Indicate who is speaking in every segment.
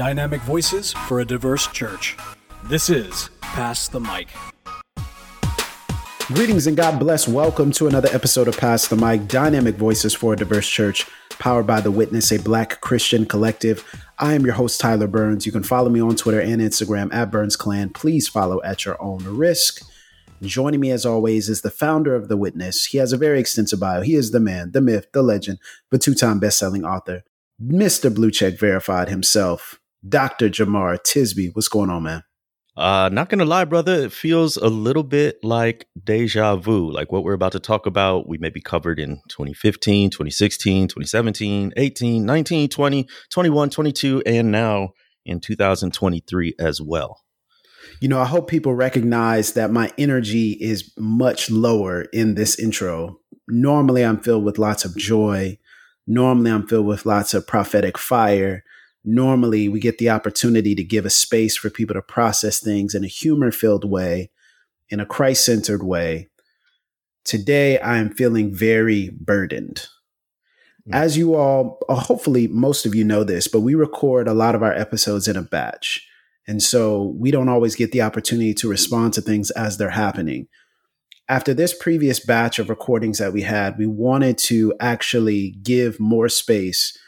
Speaker 1: dynamic voices for a diverse church. This is Pass the Mic.
Speaker 2: Greetings and God bless. Welcome to another episode of Pass the Mic Dynamic Voices for a Diverse Church, powered by The Witness, a black Christian collective. I am your host, Tyler Burns. You can follow me on Twitter and Instagram at Burns Clan. Please follow at your own risk. Joining me, as always, is the founder of The Witness. He has a very extensive bio. He is the man, the myth, the legend, the two time best selling author, Mr. Blue Check Verified himself, Dr. Jemar Tisby. What's going on, man?
Speaker 3: Uh, not gonna lie, brother, it feels a little bit like deja vu. Like what we're about to talk about, we may be covered in 2015, 2016, 2017, 18, 19, 20, 21, 22, and now in 2023 as well.
Speaker 2: You know, I hope people recognize that my energy is much lower in this intro. Normally, I'm filled with lots of joy, Normally, I'm filled with lots of prophetic fire. Normally, we get the opportunity to give a space for people to process things in a humor filled way, in a Christ centered way. Today, I am feeling very burdened. Mm. As you all, uh, hopefully, most of you know this, but we record a lot of our episodes in a batch. And so we don't always get the opportunity to respond to things as they're happening after this previous batch of recordings that we had, we wanted to actually give more space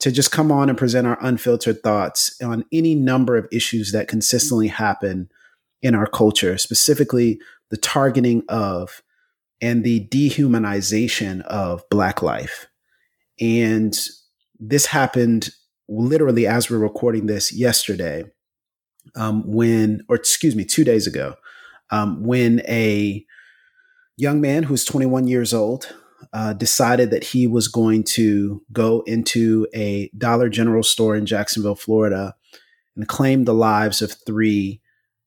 Speaker 2: to just come on and present our unfiltered thoughts on any number of issues that consistently happen in our culture, specifically the targeting of and the dehumanization of Black life. And this happened literally as we're recording this yesterday, um, when, or excuse me, two days ago, um, when a young man who's 21 years old uh, decided that he was going to go into a Dollar General store in Jacksonville, Florida, and claim the lives of three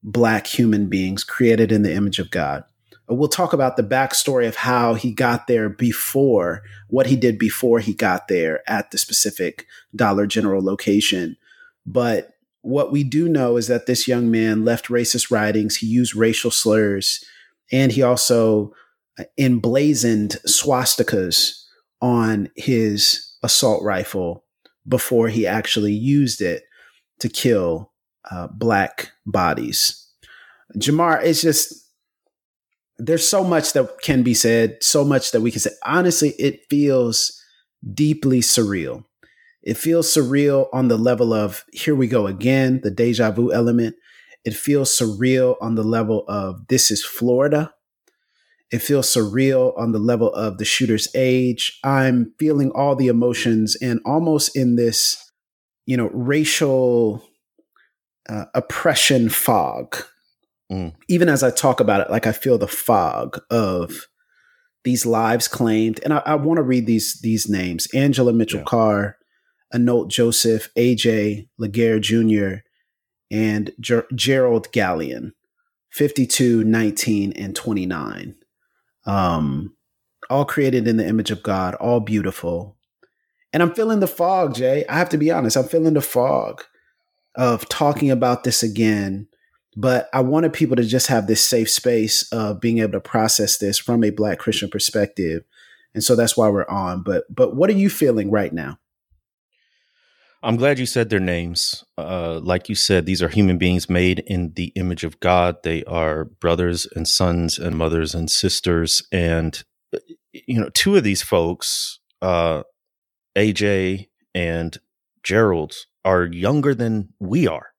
Speaker 2: black human beings created in the image of God. Uh, we'll talk about the backstory of how he got there before, what he did before he got there at the specific Dollar General location. But what we do know is that this young man left racist writings, he used racial slurs and he also emblazoned swastikas on his assault rifle before he actually used it to kill uh, black bodies. Jemar, it's just there's so much that can be said, so much that we can say. Honestly, it feels deeply surreal. It feels surreal on the level of here we go again, the deja vu element. It feels surreal on the level of this is Florida. It feels surreal on the level of the shooter's age. I'm feeling all the emotions and almost in this, you know, racial uh, oppression fog. Mm. Even as I talk about it, like I feel the fog of these lives claimed. And I, I want to read these these names: Angela Mitchell yeah. Carr, Anolt Joseph, AJ Laguerre Jr., and Ger- Jerrald Gallion, 52, 19, and 29 um, all created in the image of God, all beautiful. And I'm feeling the fog, Jay. I have to be honest, I'm feeling the fog of talking about this again. But I wanted people to just have this safe space of being able to process this from a Black Christian perspective. And so that's why we're on. But but what are you feeling right now?
Speaker 3: I'm glad you said their names. Uh, like you said, these are human beings made in the image of God. They are brothers and sons and mothers and sisters. And, you know, two of these folks, uh, AJ and Jerrald, are younger than we are.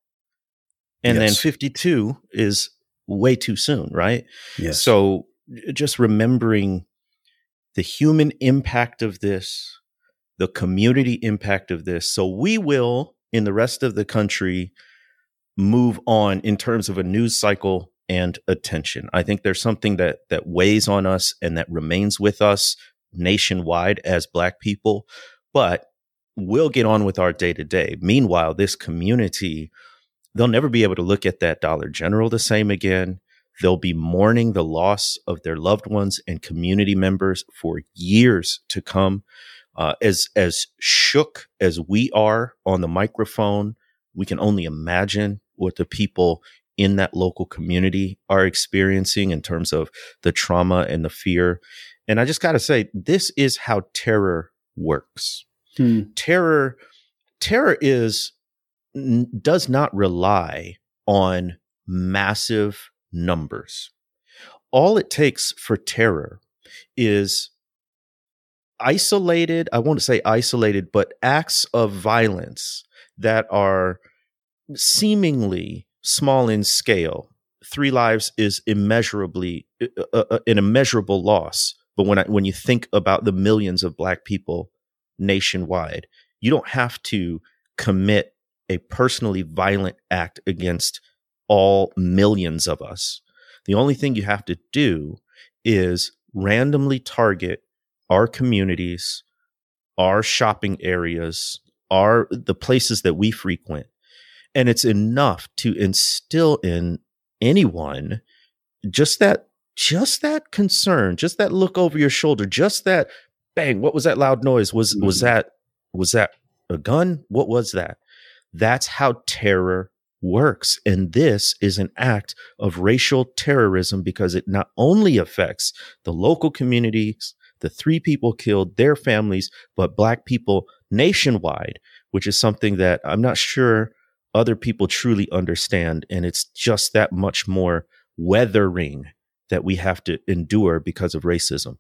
Speaker 3: And yes. then 52 is way too soon, right? Yes. So just remembering the human impact of this the community impact of this. So we will, in the rest of the country, move on in terms of a news cycle and attention. I think there's something that that weighs on us and that remains with us nationwide as black people, but we'll get on with our day to day. Meanwhile, this community, they'll never be able to look at that Dollar General the same again. They'll be mourning the loss of their loved ones and community members for years to come. Uh, as as shook as we are on the microphone, we can only imagine what the people in that local community are experiencing in terms of the trauma and the fear. And I just got to say, this is how terror works. Hmm. Terror, terror is n- does not rely on massive numbers. All it takes for terror is isolated, I won't say isolated, but acts of violence that are seemingly small in scale. Three lives is immeasurably uh, uh, uh, an immeasurable loss. But when I, when you think about the millions of black people nationwide, you don't have to commit a personally violent act against all millions of us. The only thing you have to do is randomly target our communities, our shopping areas, our the places that we frequent. And it's enough to instill in anyone just that just that concern, just that look over your shoulder, just that bang, what was that loud noise? Was mm-hmm. was that was that a gun? What was that? That's how terror works. And this is an act of racial terrorism because it not only affects the local communities, the three people killed, their families, but black people nationwide, which is something that I'm not sure other people truly understand. And it's just that much more weathering that we have to endure because of racism.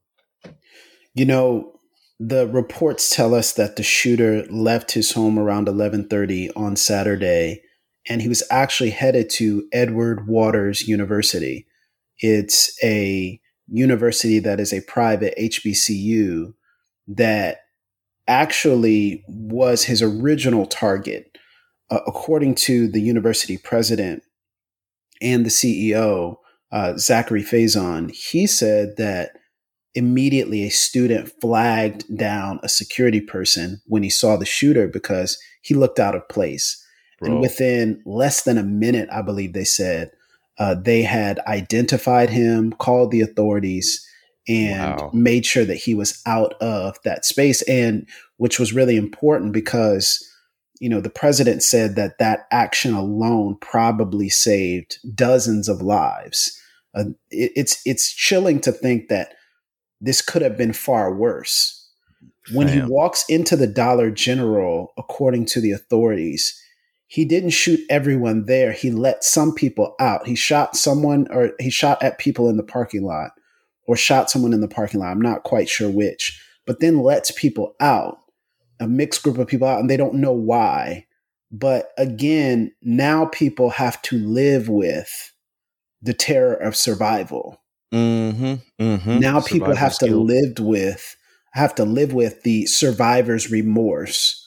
Speaker 2: You know, the reports tell us that the shooter left his home around 11:30 on Saturday and he was actually headed to Edward Waters University. It's a university that is a private HBCU that actually was his original target. Uh, according to the university president and the CEO, uh, Zachary Faison, he said that immediately a student flagged down a security person when he saw the shooter because he looked out of place. Bro. And within less than a minute, I believe they said, uh, they had identified him, called the authorities, and wow. made sure that he was out of that space. And which was really important because, you know, the president said that that action alone probably saved dozens of lives. Uh, it, it's it's chilling to think that this could have been far worse. When Damn. he walks into the Dollar General, according to the authorities, he didn't shoot everyone there. He let some people out. He shot someone or he shot at people in the parking lot or shot someone in the parking lot. I'm not quite sure which, but then lets people out, a mixed group of people out, and they don't know why. But again, now people have to live with the terror of survival.
Speaker 3: Mm-hmm, mm-hmm.
Speaker 2: Now people have to live with have to live with the survivor's remorse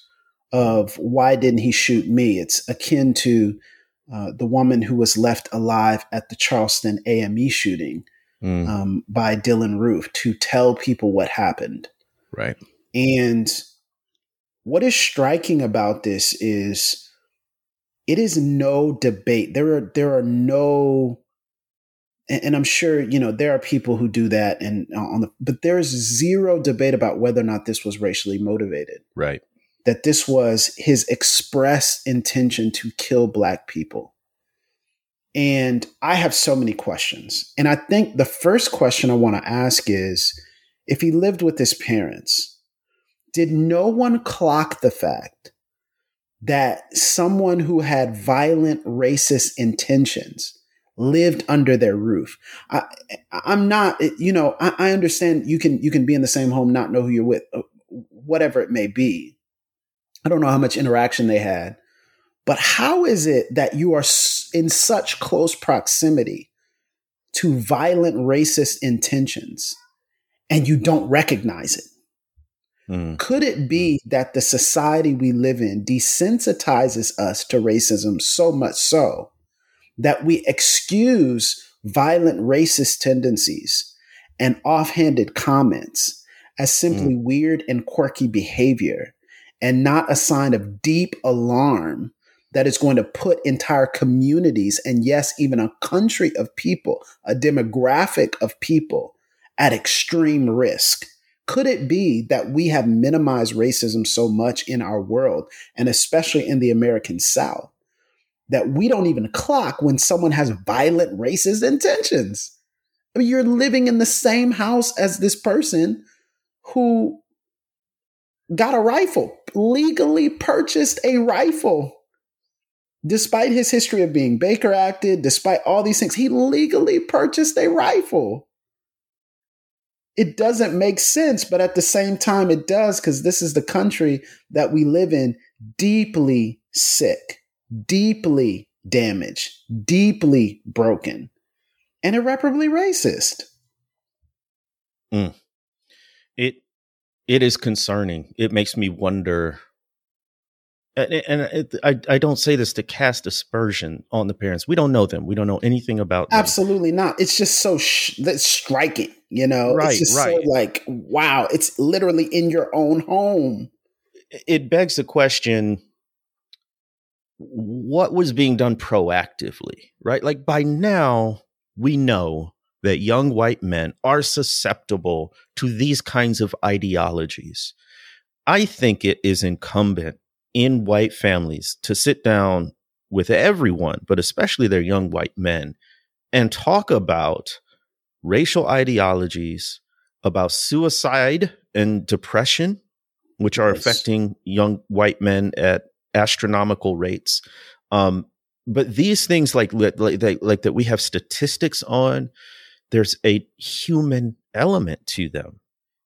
Speaker 2: of why didn't he shoot me? It's akin to uh, the woman who was left alive at the Charleston AME shooting mm. um, by Dylan Roof to tell people what happened.
Speaker 3: Right.
Speaker 2: And what is striking about this is it is no debate. There are there are no and I'm sure you know there are people who do that and uh, on the but there is zero debate about whether or not this was racially motivated.
Speaker 3: Right
Speaker 2: that this was his express intention to kill black people. And I have so many questions. And I think the first question I want to ask is if he lived with his parents, did no one clock the fact that someone who had violent racist intentions lived under their roof? I, am not, you know, I, I understand you can you can be in the same home, not know who you're with, uh, whatever it may be. I don't know how much interaction they had, but how is it that you are in such close proximity to violent racist intentions and you don't recognize it? Mm. Could it be that the society we live in desensitizes us to racism so much so that we excuse violent racist tendencies and offhanded comments as simply mm. weird and quirky behavior and not a sign of deep alarm that is going to put entire communities and yes, even a country of people, a demographic of people at extreme risk. Could it be that we have minimized racism so much in our world, and especially in the American South, that we don't even clock when someone has violent racist intentions? I mean, you're living in the same house as this person who got a rifle, legally purchased a rifle Despite his history of being Baker acted, despite all these things, he legally purchased a rifle. It doesn't make sense, but at the same time, it does because this is the country that we live in, deeply sick, deeply damaged, deeply broken, and irreparably racist.
Speaker 3: Mm. It it is concerning. It makes me wonder and, and I, I don't say this to cast aspersion on the parents. We don't know them. We don't know anything about them.
Speaker 2: Absolutely not. It's just so sh- that's striking, you know.
Speaker 3: Right,
Speaker 2: it's just
Speaker 3: right.
Speaker 2: so like wow. It's literally in your own home.
Speaker 3: It begs the question: What was being done proactively? Right, like by now we know that young white men are susceptible to these kinds of ideologies. I think it is incumbent in white families to sit down with everyone, but especially their young white men, and talk about racial ideologies, about suicide and depression, which are yes. affecting young white men at astronomical rates. Um, but these things, like, like, like, like that, we have statistics on. There's a human element to them.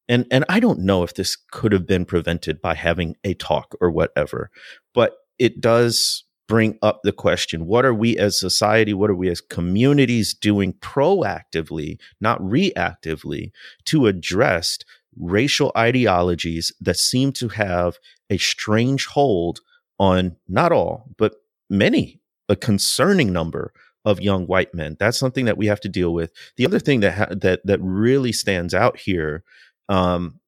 Speaker 3: And and I don't know if this could have been prevented by having a talk or whatever, but it does bring up the question what are we as society what are we as communities doing proactively not reactively to address racial ideologies that seem to have a strange hold on not all but many a concerning number of young white men that's something that we have to deal with the other thing that ha- that that really stands out here um,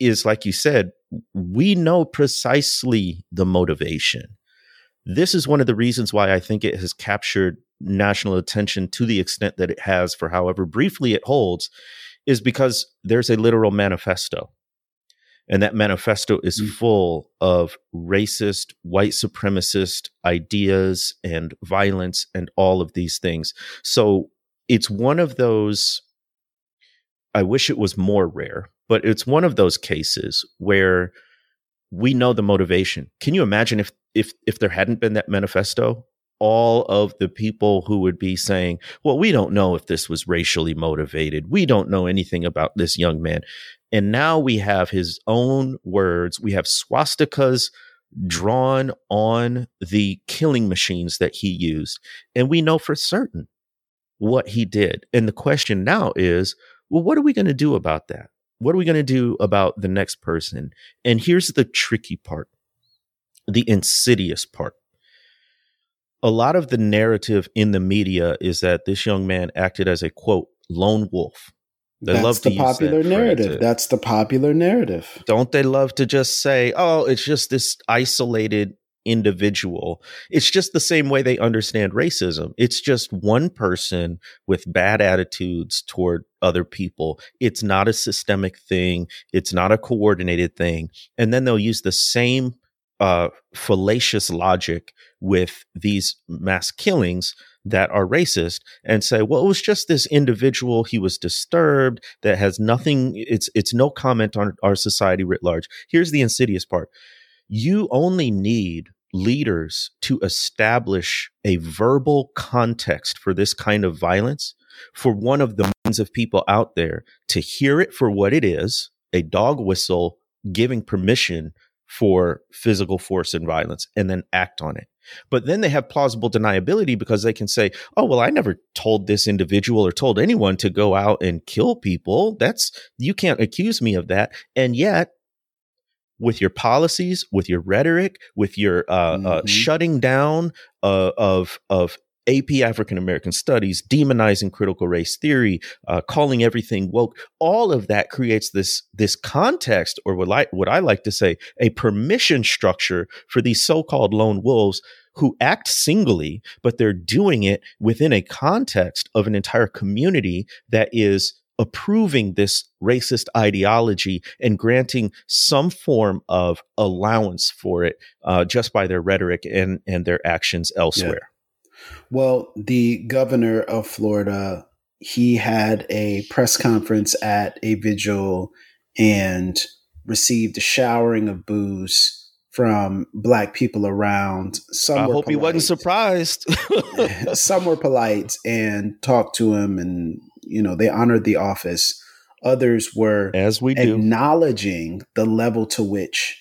Speaker 3: is like you said, we know precisely the motivation. This is one of the reasons why I think it has captured national attention to the extent that it has for however briefly it holds, is because there's a literal manifesto. And that manifesto is mm. full of racist, white supremacist ideas and violence and all of these things. So it's one of those I wish it was more rare, but it's one of those cases where we know the motivation. Can you imagine if if if there hadn't been that manifesto? All of the people who would be saying, "Well, we don't know if this was racially motivated. We don't know anything about this young man." And now we have his own words. We have swastikas drawn on the killing machines that he used. And we know for certain what he did. And the question now is well, what are we going to do about that? What are we going to do about the next person? And here's the tricky part the insidious part. A lot of the narrative in the media is that this young man acted as a quote, lone wolf.
Speaker 2: They That's the popular narrative. That's the popular narrative.
Speaker 3: Don't they love to just say, oh, it's just this isolated individual. It's just the same way they understand racism. It's just one person with bad attitudes toward other people. It's not a systemic thing. It's not a coordinated thing. And then they'll use the same uh, fallacious logic with these mass killings that are racist and say, well, it was just this individual. He was disturbed. That has nothing. It's it's no comment on our society writ large. Here's the insidious part you only need leaders to establish a verbal context for this kind of violence for one of the millions of people out there to hear it for what it is a dog whistle giving permission for physical force and violence and then act on it. But then they have plausible deniability because they can say, oh, well, I never told this individual or told anyone to go out and kill people. That's, you can't accuse me of that. And yet with your policies, with your rhetoric, with your uh, uh mm-hmm. uh, shutting down uh, of of AP African American Studies, demonizing critical race theory, uh, calling everything woke. All of that creates this this context, or what I what I like to say, a permission structure for these so-called lone wolves who act singly, but they're doing it within a context of an entire community that is approving this racist ideology and granting some form of allowance for it uh, just by their rhetoric and, and their actions elsewhere.
Speaker 2: Yeah. Well, the governor of Florida, he had a press conference at a vigil and received a showering of boos from black people around.
Speaker 3: Some I hope polite. he wasn't surprised.
Speaker 2: Some were polite and talked to him, and you know they honored the office. Others were,
Speaker 3: as we do,
Speaker 2: acknowledging the level to which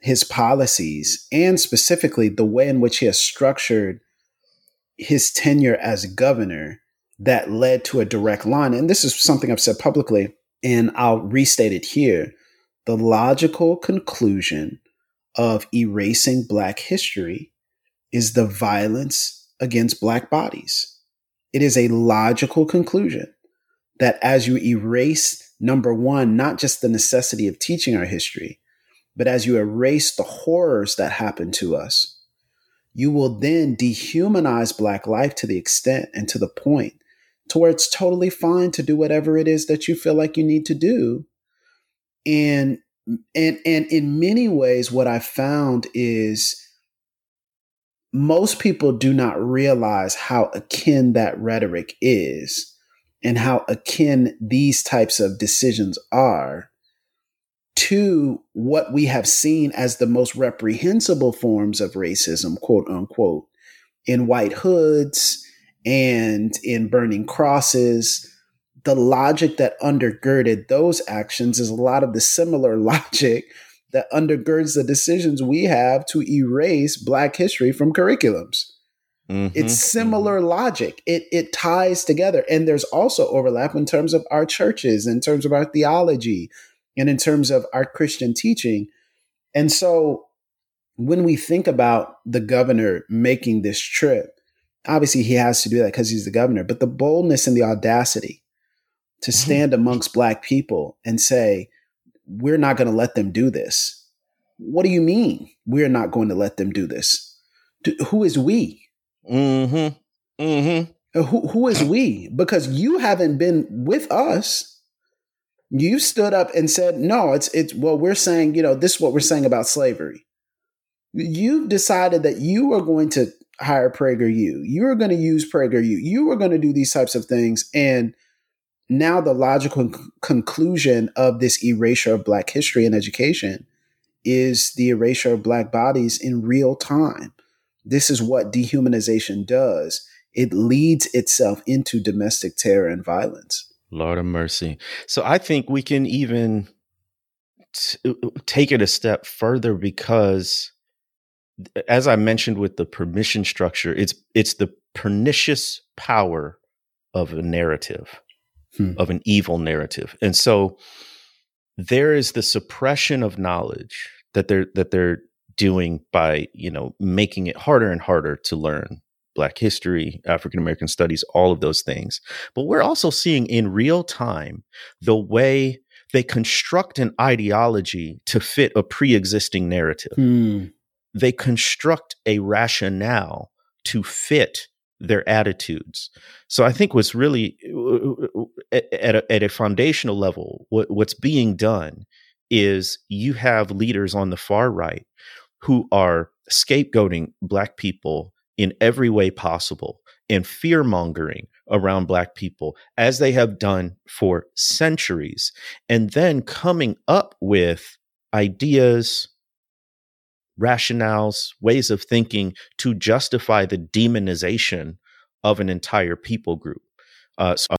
Speaker 2: his policies and specifically the way in which he has structured his tenure as governor that led to a direct line. And this is something I've said publicly, and I'll restate it here. The logical conclusion of erasing Black history is the violence against Black bodies. It is a logical conclusion that as you erase, number one, not just the necessity of teaching our history, but as you erase the horrors that happen to us, you will then dehumanize Black life to the extent and to the point to where it's totally fine to do whatever it is that you feel like you need to do. And and and in many ways, what I found is most people do not realize how akin that rhetoric is and how akin these types of decisions are to what we have seen as the most reprehensible forms of racism, quote unquote, in white hoods and in burning crosses. The logic that undergirded those actions is a lot of the similar logic that undergirds the decisions we have to erase Black history from curriculums. Mm-hmm, it's similar mm-hmm. logic. It it ties together, and there's also overlap in terms of our churches, in terms of our theology, and in terms of our Christian teaching. And so when we think about the governor making this trip, obviously he has to do that because he's the governor, but the boldness and the audacity to mm-hmm. stand amongst black people and say, we're not going to let them do this. What do you mean we're not going to let them do this? who is we?
Speaker 3: Mm-hmm. Mm-hmm.
Speaker 2: Who, who is we? Because you haven't been with us you stood up and said, no, it's it's well, we're saying, you know, this is what we're saying about slavery. You've decided that you are going to hire PragerU. You are going to use PragerU. You are going to do these types of things. And now the logical c- conclusion of this erasure of Black history and education is the erasure of Black bodies in real time. This is what dehumanization does. It leads itself into domestic terror and violence.
Speaker 3: Lord of mercy. So I think we can even t- uh, uh, take it a step further because as I mentioned with the permission structure, it's it's the pernicious power of a narrative, hmm. of an evil narrative. And so there is the suppression of knowledge that they're that they're doing by, you know, making it harder and harder to learn Black history, African American studies, all of those things. But we're also seeing in real time the way they construct an ideology to fit a pre existing narrative.
Speaker 2: Hmm.
Speaker 3: They construct a rationale to fit their attitudes. So I think what's really at a, at a foundational level, what, what's being done is you have leaders on the far right who are scapegoating Black people in every way possible and fear mongering around Black people, as they have done for centuries, and then coming up with ideas, rationales, ways of thinking to justify the demonization of an entire people group. Uh, so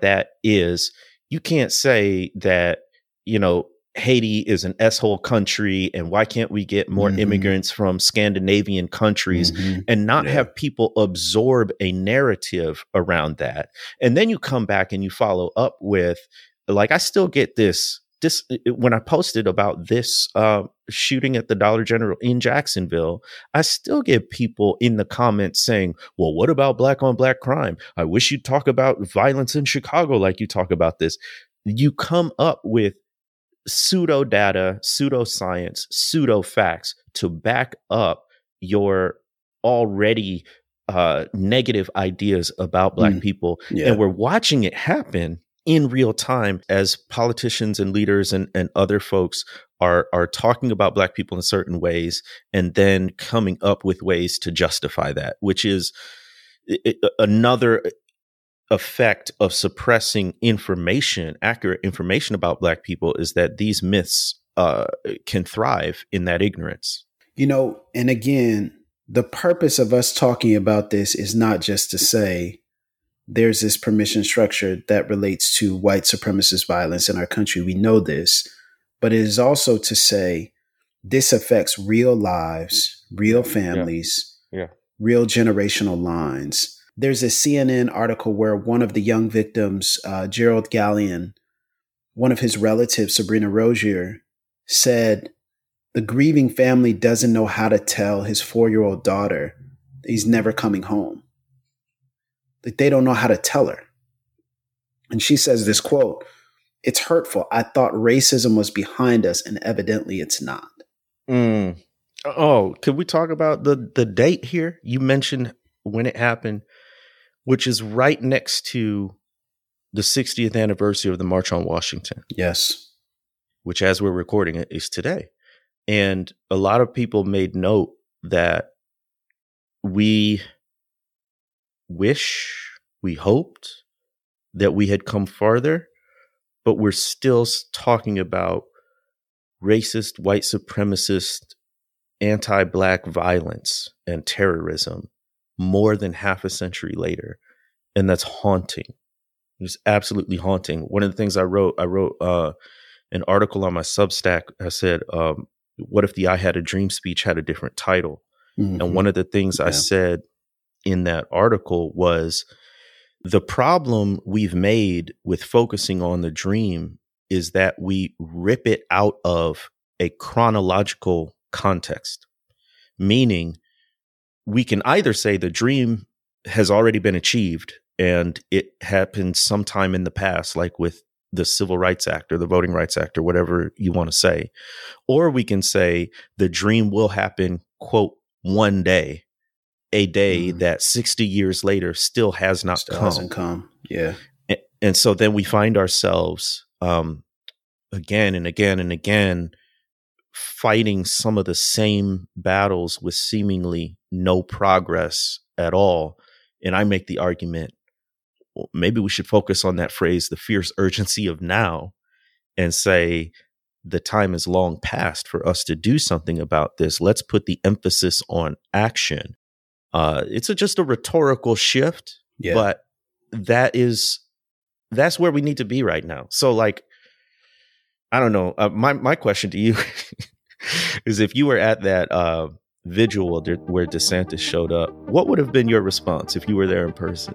Speaker 3: that is, you can't say that, you know, Haiti is an S-hole country and why can't we get more mm-hmm. immigrants from Scandinavian countries mm-hmm. and not yeah. have people absorb a narrative around that. And then you come back and you follow up with like I still get this this when I posted about this uh, shooting at the Dollar General in Jacksonville, I still get people in the comments saying, "Well, what about black on black crime? I wish you'd talk about violence in Chicago like you talk about this." You come up with pseudo data, pseudo science, pseudo facts to back up your already uh, negative ideas about Black mm, people. Yeah. And we're watching it happen in real time as politicians and leaders and, and other folks are are talking about black people in certain ways and then coming up with ways to justify that which is it, another effect of suppressing information, accurate information about Black people, is that these myths uh, can thrive in that ignorance.
Speaker 2: You know, and again, the purpose of us talking about this is not just to say there's this permission structure that relates to white supremacist violence in our country. We know this, but it is also to say this affects real lives, real families,
Speaker 3: yeah. yeah.
Speaker 2: real generational lines. There's a CNN article where one of the young victims, uh, Jerrald Gallion, one of his relatives, Sabrina Rozier, said the grieving family doesn't know how to tell his four year old daughter he's never coming home. Like they don't know how to tell her. And she says this quote, it's hurtful. I thought racism was behind us, and evidently it's not.
Speaker 3: Mm. Oh, could we talk about the the date here? You mentioned when it happened, which is right next to the 60th anniversary of the March on Washington.
Speaker 2: Yes.
Speaker 3: Which, as we're recording it, is today. And a lot of people made note that we wish, we hoped that we had come farther, but we're still talking about racist, white supremacist, anti black violence and terrorism more than half a century later. And that's haunting. It's absolutely haunting. One of the things I wrote, I wrote uh, an article on my Substack. I said, um, What if the I Had a Dream speech had a different title? Mm-hmm. And one of the things yeah. I said in that article was the problem we've made with focusing on the dream is that we rip it out of a chronological context, meaning we can either say the dream has already been achieved and it happened sometime in the past, like with the Civil Rights Act or the Voting Rights Act or whatever you want to say, or we can say the dream will happen, quote, one day a day mm. that 60 years later still has not
Speaker 2: still
Speaker 3: come.
Speaker 2: Hasn't come. Yeah.
Speaker 3: And, and, so then we find ourselves um, again and again and again fighting some of the same battles with seemingly no progress at all. And I make the argument well, maybe we should focus on that phrase, the fierce urgency of now, and say, the time is long past for us to do something about this. Let's put the emphasis on action uh, it's a, just a rhetorical shift, yeah. but that is that's where we need to be right now. So, like, I don't know. Uh, my my question to you is: if you were at that uh, vigil where DeSantis showed up, what would have been your response if you were there in person?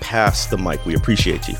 Speaker 3: pass the mic. We appreciate you.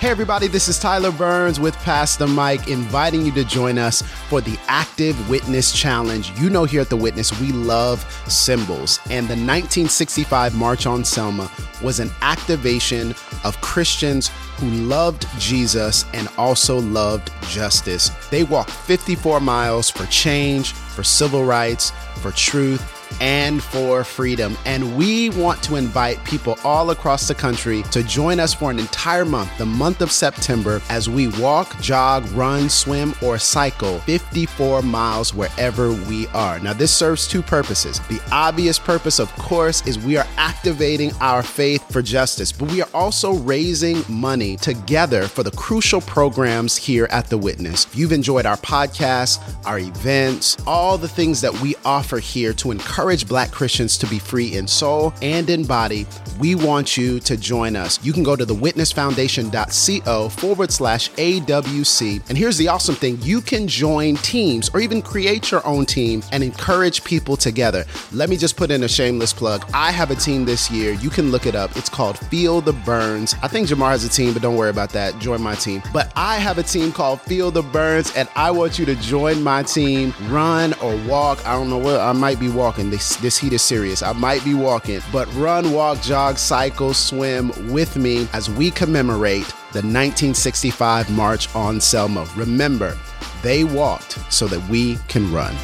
Speaker 2: Hey, everybody, this is Tyler Burns with Pass the Mic, inviting you to join us for the Active Witness Challenge. You know, here at The Witness, we love symbols, and the 1965 March on Selma was an activation of Christians who loved Jesus and also loved justice. They walked 54 miles for change, for civil rights, for truth and for freedom. And we want to invite people all across the country to join us for an entire month, the month of September, as we walk, jog, run, swim, or cycle 54 miles wherever we are. Now, this serves two purposes. The obvious purpose, of course, is we are activating our faith for justice, but we are also raising money together for the crucial programs here at The Witness. If you've enjoyed our podcast, our events, all the things that we offer here to encourage encourage black Christians to be free in soul and in body, we want you to join us. You can go to thewitnessfoundation.co forward slash AWC. And here's the awesome thing you can join teams or even create your own team and encourage people together. Let me just put in a shameless plug. I have a team this year. You can look it up. It's called Feel the Burns. I think Jemar has a team, but don't worry about that. Join my team. But I have a team called Feel the Burns, and I want you to join my team, run or walk. I don't know what I might be walking. This this heat is serious. I might be walking, but run, walk, jog, cycle, swim with me as we commemorate the 1965 March on Selma. Remember, they walked so that we can run.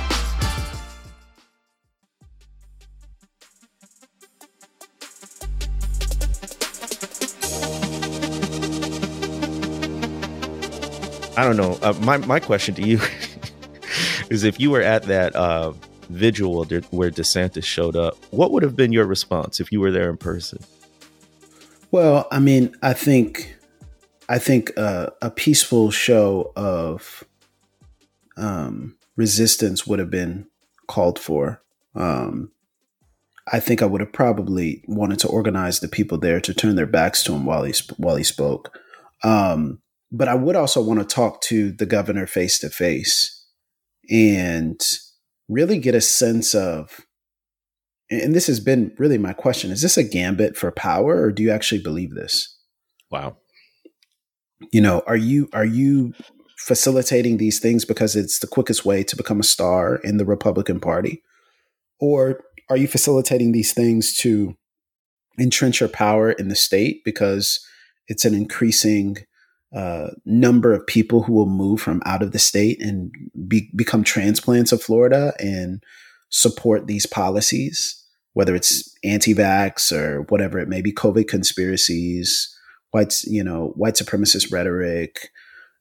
Speaker 3: I don't know. Uh, my my question to you is: if you were at that uh, vigil where DeSantis showed up, what would have been your response if you were there in person?
Speaker 2: Well, I mean, I think, I think uh, a peaceful show of um, resistance would have been called for. Um, I think I would have probably wanted to organize the people there to turn their backs to him while he while he spoke. Um, but I would also want to talk to the governor face to face and really get a sense of and this has been really my question is this a gambit for power or do you actually believe this?
Speaker 3: Wow.
Speaker 2: You know are you are you facilitating these things because it's the quickest way to become a star in the republican party? Or are you facilitating these things to entrench your power in the state because it's an increasing uh, number of people who will move from out of the state and be, become transplants of Florida and support these policies, whether it's anti-vax or whatever it may be, COVID conspiracies, white, you know, white supremacist rhetoric,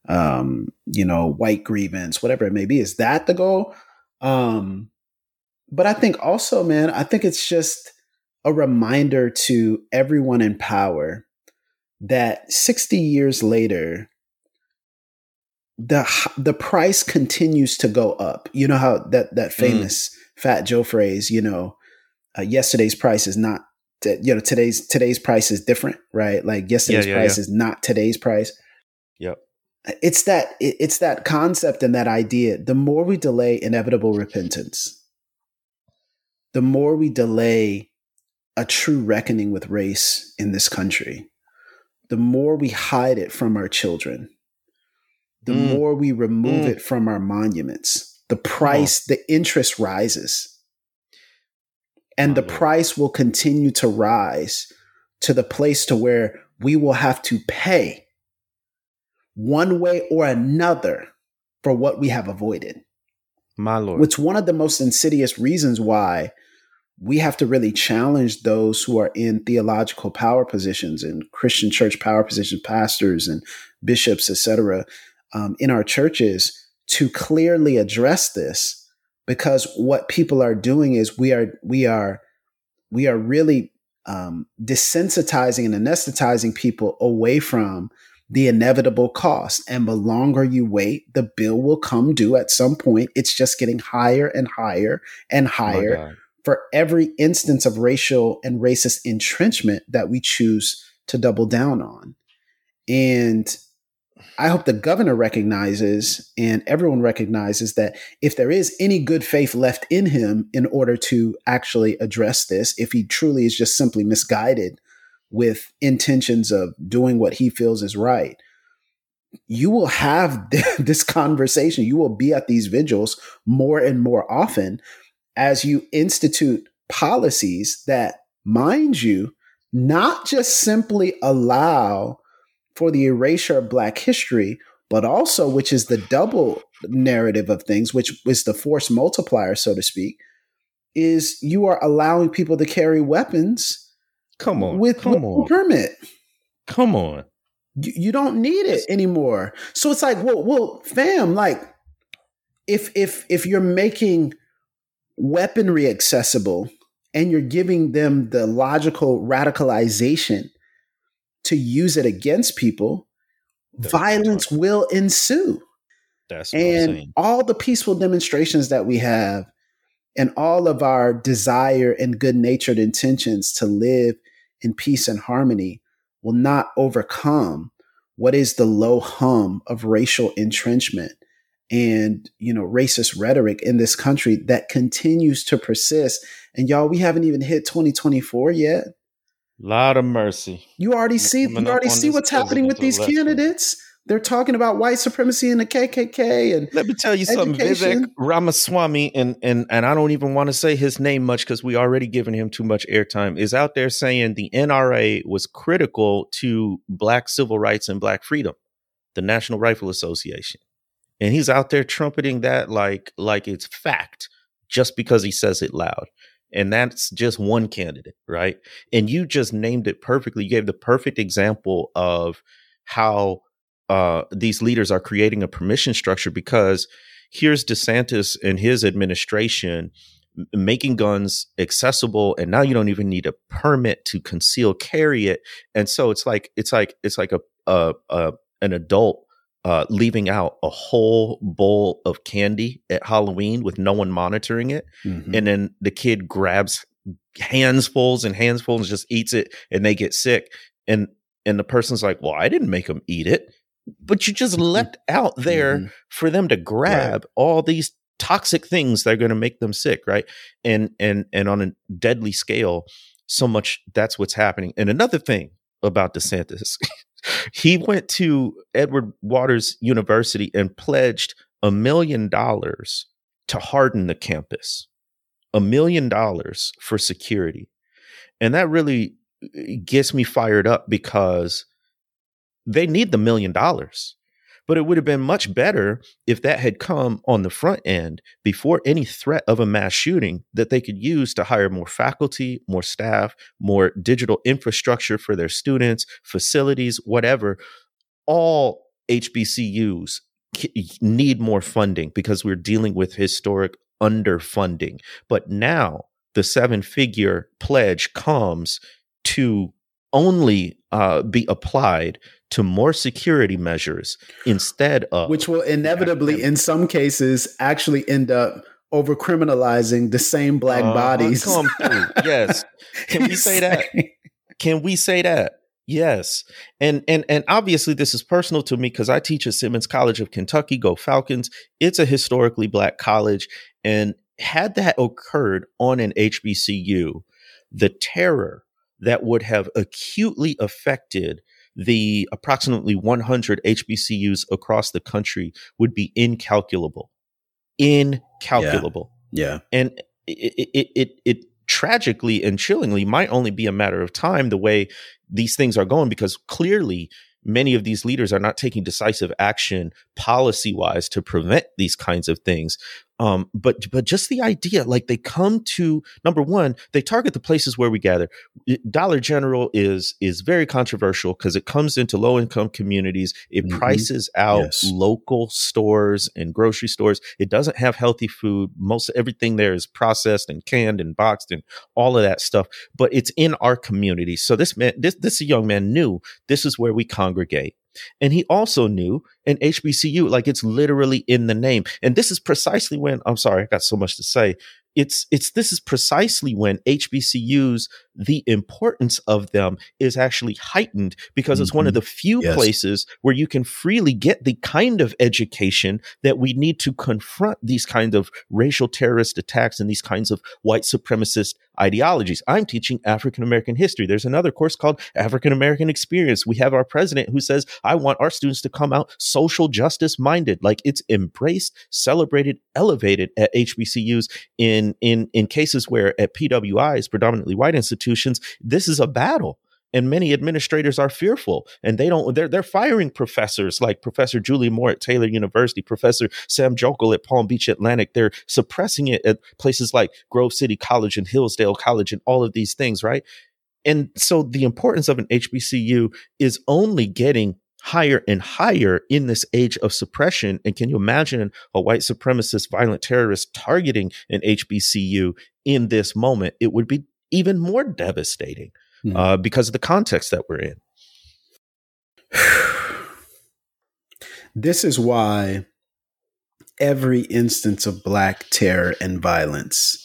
Speaker 2: um, you know, white grievance, whatever it may be. Is that the goal? Um, but I think also, man, I think it's just a reminder to everyone in power that 60 years later, the the price continues to go up. You know how that that mm. famous mm. Fat Joe phrase, you know, uh, yesterday's price is not you know today's today's price is different, right? Like yesterday's yeah, yeah, price yeah. is not today's price.
Speaker 3: Yep.
Speaker 2: It's that it's that concept and that idea. The more we delay inevitable repentance, the more we delay a true reckoning with race in this country, the more we hide it from our children, the mm. more we remove mm. it from our monuments, the price, oh. the interest rises. And oh, the man. price will continue to rise to the place to where we will have to pay one way or another for what we have avoided.
Speaker 3: My Lord.
Speaker 2: Which one of the most insidious reasons why we have to really challenge those who are in theological power positions and Christian church power positions, pastors and bishops, etc., um, in our churches to clearly address this. Because what people are doing is we are we are we are really um, desensitizing and anesthetizing people away from the inevitable cost. And the longer you wait, the bill will come due at some point. It's just getting higher and higher and higher for every instance of racial and racist entrenchment that we choose to double down on. And I hope the governor recognizes and everyone recognizes that if there is any good faith left in him in order to actually address this, if he truly is just simply misguided with intentions of doing what he feels is right, you will have this conversation. You will be at these vigils more and more often as you institute policies that, mind you, not just simply allow for the erasure of Black history, but also, which is the double narrative of things, which is the force multiplier, so to speak, is you are allowing people to carry weapons.
Speaker 3: Come on,
Speaker 2: with
Speaker 3: come on,
Speaker 2: permit.
Speaker 3: Come on,
Speaker 2: you, you don't need it anymore. So it's like, well, well, fam, like if if if you're making weaponry accessible and you're giving them the logical radicalization to use it against people, That's violence will ensue.
Speaker 3: That's
Speaker 2: and all the peaceful demonstrations that we have and all of our desire and good natured intentions to live in peace and harmony will not overcome what is the low hum of racial entrenchment and you know racist rhetoric in this country that continues to persist and y'all we haven't even hit 2024 yet
Speaker 3: lot of mercy
Speaker 2: you already see you already see what's happening with these election. candidates they're talking about white supremacy and the KKK and
Speaker 3: let me tell you something. Vivek Ramaswamy and and and I don't even want to say his name much because we already given him too much airtime. Is out there saying the NRA was critical to Black civil rights and Black freedom, the National Rifle Association, and he's out there trumpeting that like like it's fact just because he says it loud. And that's just one candidate, right? And you just named it perfectly. You gave the perfect example of how uh, these leaders are creating a permission structure because here's DeSantis and his administration making guns accessible and now you don't even need a permit to conceal carry it and so it's like it's like it's like a, a, a an adult uh, leaving out a whole bowl of candy at Halloween with no one monitoring it, mm-hmm. and then the kid grabs handsfuls and handsfuls and just eats it, and they get sick, and and the person's like, "Well, I didn't make them eat it." but you just mm-hmm. left out there mm-hmm. for them to grab right. all these toxic things that are going to make them sick right and and and on a deadly scale so much that's what's happening and another thing about desantis. He went to edward waters university and pledged a million dollars to harden the campus. A million dollars for security. And that really uh, gets me fired up because they need the million dollars. But it would have been much better if that had come on the front end before any threat of a mass shooting that they could use to hire more faculty, more staff, more digital infrastructure for their students, facilities, whatever. All HBCUs need more funding because we're dealing with historic underfunding. But now the seven figure pledge comes to only uh, be applied to more security measures instead of
Speaker 2: which will inevitably in some cases actually end up over criminalizing the same black uh, bodies.
Speaker 3: come through. yes. Can we say that? Can we say that? Yes. And and and obviously this is personal to me because i teach at simmons college of kentucky go falcons. It's a historically black college. And had that occurred on an hbcu the terror that would have acutely affected the approximately 100 HBCUs across the country would be incalculable. Incalculable.
Speaker 2: Yeah. yeah.
Speaker 3: And it, it, it, it tragically and chillingly might only be a matter of time the way these things are going because clearly many of these leaders are not taking decisive action policy wise to prevent these kinds of things um, but but just the idea, like they come to number one, they target the places where we gather. Dollar General is is very controversial because it comes into low income communities. It mm-hmm. prices out yes. local stores and grocery stores. It doesn't have healthy food. Most everything there is processed and canned and boxed and all of that stuff. But it's in our community. So this man, this this young man knew this is where we congregate. And he also knew an HBCU, like it's literally in the name. And this is precisely when I'm sorry, I got so much to say it's it's this is precisely when HBCUs the importance of them is actually heightened because mm-hmm. it's one of mm-hmm. the few yes. places where you can freely get the kind of education that we need to confront these kind of racial terrorist attacks and these kinds of white supremacist ideologies. I'm teaching African American history. There's another course called African American Experience. We have our president who says, I want our students to come out social justice minded. Like it's embraced, celebrated, elevated at HBCUs in, in, in cases where at PWIs, predominantly white institutions, this is a battle and many administrators are fearful and they don't they're, they're firing professors like professor julie moore at taylor university professor sam joeckel at palm beach atlantic they're suppressing it at places like grove city college and hillsdale college and all of these things right and so the importance of an hbcu is only getting higher and higher in this age of suppression. And can you imagine a white supremacist violent terrorist targeting an HBCU in this moment? It would be even more devastating mm. uh, because of the context that we're in.
Speaker 2: this is why every instance of black terror and violence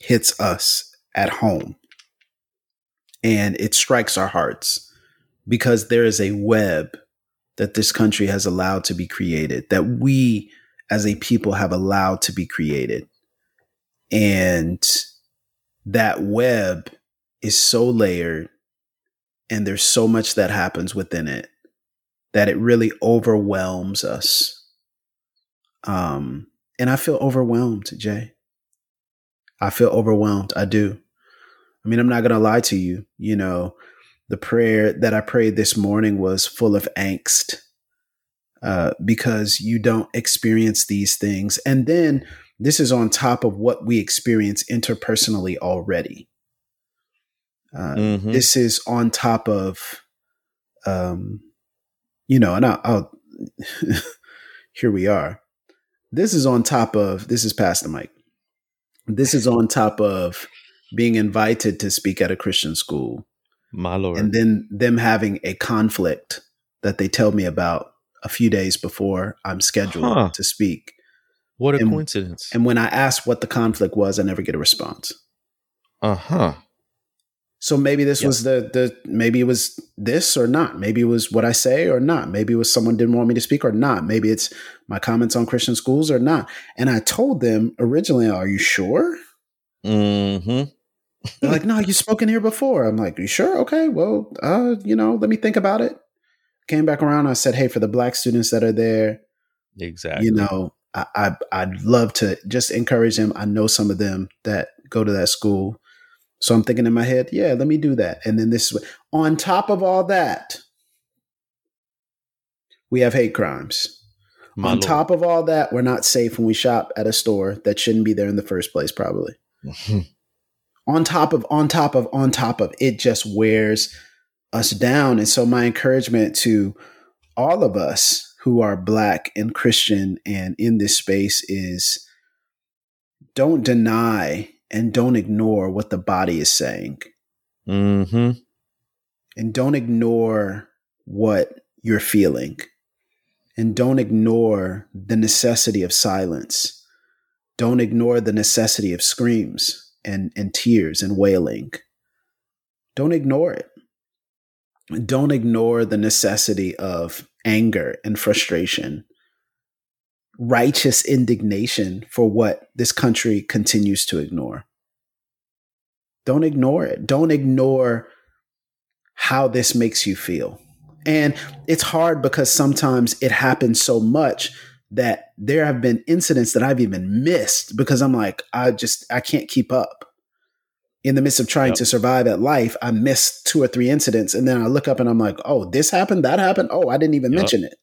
Speaker 2: hits us at home and it strikes our hearts because there is a web that this country has allowed to be created, that we as a people have allowed to be created. And that web is so layered and there's so much that happens within it that it really overwhelms us. Um, and I feel overwhelmed, Jay. I feel overwhelmed. I do. I mean, I'm not going to lie to you. You know, the prayer that I prayed this morning was full of angst uh, because you don't experience these things. And then this is on top of what we experience interpersonally already. Uh, mm-hmm. This is on top of, um, you know, and I'll, I'll here we are. This is on top of, this is Pass the Mic. This is on top of being invited to speak at a Christian school.
Speaker 3: My Lord.
Speaker 2: And then them having a conflict that they tell me about a few days before I'm scheduled huh. to speak.
Speaker 3: What a and, coincidence.
Speaker 2: And when I ask what the conflict was, I never get a response.
Speaker 3: Uh huh.
Speaker 2: So maybe this yep. was the the maybe it was this or not. Maybe it was what I say or not. Maybe it was someone didn't want me to speak or not. Maybe it's my comments on Christian schools or not. And I told them originally, "Are you sure?"
Speaker 3: Mm-hmm.
Speaker 2: They're like, "No, you've spoken here before." I'm like, "You sure? Okay, well, uh, you know, let me think about it." Came back around. I said, "Hey, for the black students that are there,
Speaker 3: exactly.
Speaker 2: You know, I, I I'd love to just encourage them. I know some of them that go to that school." So I'm thinking in my head, yeah, let me do that. And then this is on top of all that, we have hate crimes. My on Lord. top of all that, we're not safe when we shop at a store that shouldn't be there in the first place, probably. on top of, on top of, on top of, it just wears us down. And so my encouragement to all of us who are black and Christian and in this space is don't deny and don't ignore what the body is saying.
Speaker 3: Mm-hmm.
Speaker 2: And don't ignore what you're feeling. And don't ignore the necessity of silence. Don't ignore the necessity of screams and, and tears and wailing. Don't ignore it. Don't ignore the necessity of anger and frustration righteous indignation for what this country continues to ignore. Don't ignore it. Don't ignore how this makes you feel. And it's hard because sometimes it happens so much that there have been incidents that I've even missed because I'm like, I just, I can't keep up. In the midst of trying yep. to survive at life, I missed two or three incidents. And then I look up and I'm like, oh, this happened, that happened. Oh, I didn't even yep. mention it.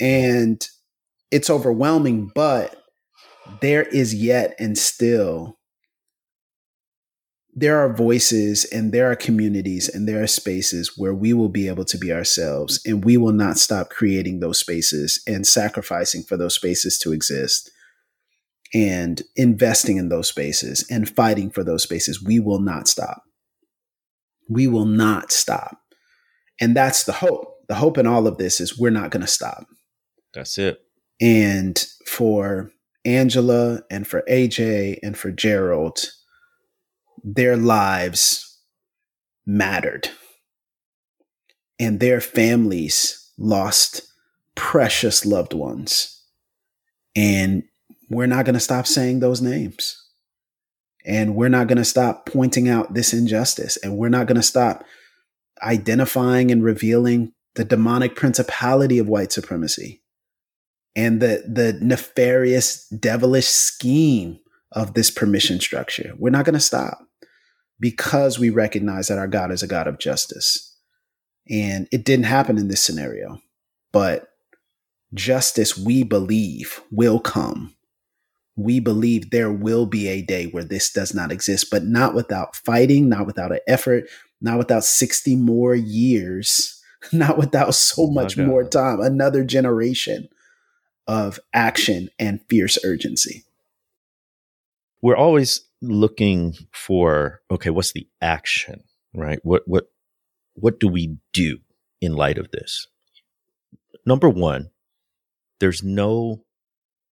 Speaker 2: And it's overwhelming, but there is yet and still there are voices and there are communities and there are spaces where we will be able to be ourselves and we will not stop creating those spaces and sacrificing for those spaces to exist and investing in those spaces and fighting for those spaces. We will not stop. We will not stop. And that's the hope. The hope in all of this is we're not going to stop.
Speaker 3: That's it.
Speaker 2: And for Angela and for AJ and for Jerrald, their lives mattered. And their families lost precious loved ones. And we're not going to stop saying those names. And we're not going to stop pointing out this injustice. And we're not going to stop identifying and revealing the demonic principality of white supremacy and the the nefarious devilish scheme of this permission structure. We're not going to stop because we recognize that our God is a God of justice. And it didn't happen in this scenario, but justice we believe will come. We believe there will be a day where this does not exist, but not without fighting, not without an effort, not without 60 more years, not without so oh much more time, another generation of action and fierce urgency.
Speaker 3: We're always looking for okay, what's the action, right? What what what do we do in light of this? Number 1, there's no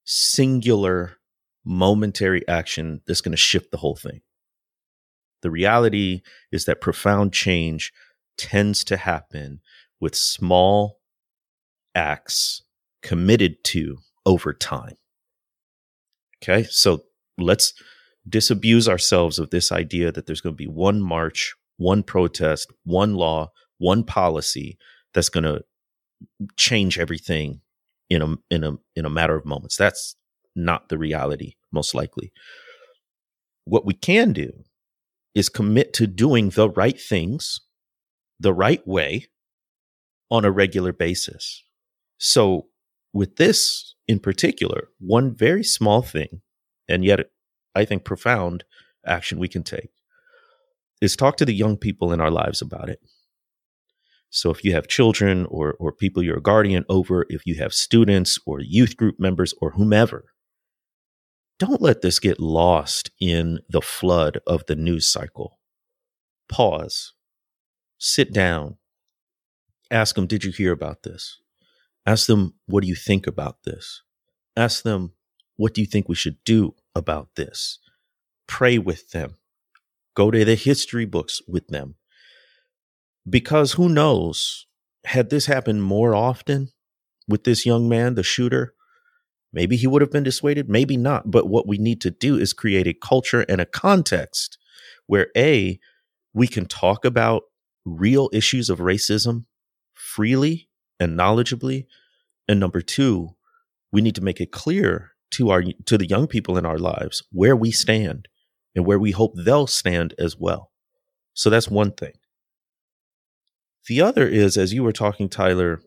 Speaker 3: singular momentary action that's going to shift the whole thing. The reality is that profound change tends to happen with small acts committed to over time. Okay, so let's disabuse ourselves of this idea that there's going to be one march, one protest, one law, one policy that's going to change everything in a in a in a matter of moments. That's not the reality most likely. What we can do is commit to doing the right things the right way on a regular basis. So with this in particular, one very small thing and yet I think profound action we can take is talk to the young people in our lives about it. So if you have children or or people you're a guardian over, if you have students or youth group members or whomever, don't let this get lost in the flood of the news cycle. Pause. Sit down. Ask them, did you hear about this? Ask them, what do you think about this? Ask them, what do you think we should do about this? Pray with them. Go to the history books with them. Because who knows, had this happened more often with this young man, the shooter, maybe he would have been dissuaded, maybe not. But what we need to do is create a culture and a context where A, we can talk about real issues of racism freely and knowledgeably. And number two, we need to make it clear to our to the young people in our lives where we stand and where we hope they'll stand as well. So that's one thing. The other is, as you were talking, Tyler,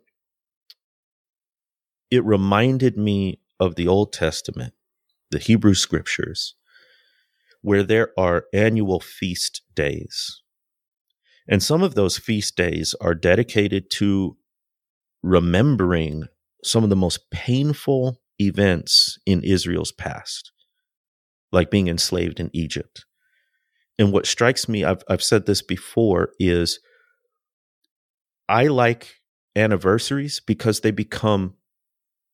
Speaker 3: it reminded me of the Old Testament, the Hebrew scriptures, where there are annual feast days. And some of those feast days are dedicated to remembering some of the most painful events in Israel's past, like being enslaved in Egypt. And what strikes me, I've, I've said this before, is I like anniversaries because they become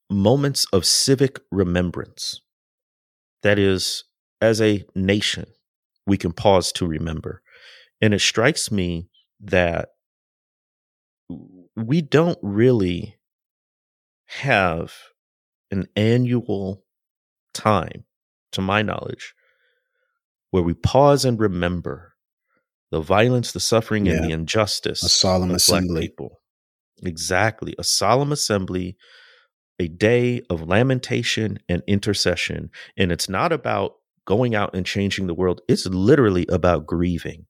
Speaker 3: moments of civic remembrance. That is, as a nation, we can pause to remember. And it strikes me that we don't really have an annual time, to my knowledge, where we pause and remember the violence, the suffering, yeah. and the injustice.
Speaker 2: A solemn assembly.
Speaker 3: People. Exactly. A solemn assembly, a day of lamentation and intercession. And it's not about going out and changing the world, it's literally about grieving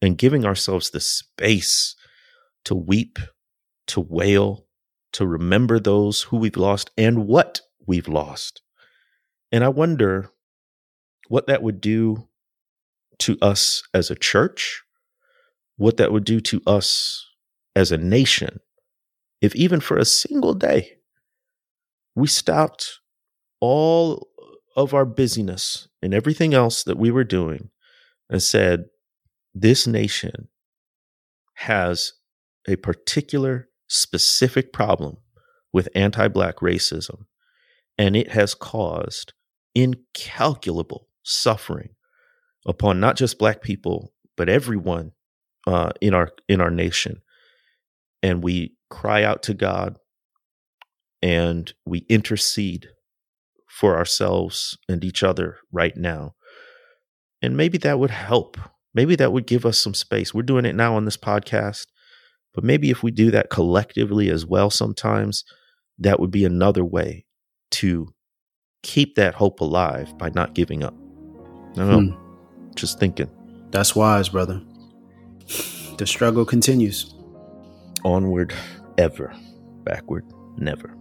Speaker 3: and giving ourselves the space to weep, to wail, to remember those who we've lost and what we've lost. And I wonder what that would do to us as a church, what that would do to us as a nation, if even for a single day we stopped all of our busyness and everything else that we were doing and said, this nation has a particular specific problem with anti Black racism, and it has caused incalculable suffering upon not just Black people, but everyone uh, in our in our nation. And we cry out to God and we intercede for ourselves and each other right now. And maybe that would help. Maybe that would give us some space. We're doing it now on this podcast. But maybe if we do that collectively as well, sometimes that would be another way to keep that hope alive by not giving up. I don't know. Hmm. Just thinking.
Speaker 2: That's wise, brother. The struggle continues.
Speaker 3: Onward, ever. Backward, never.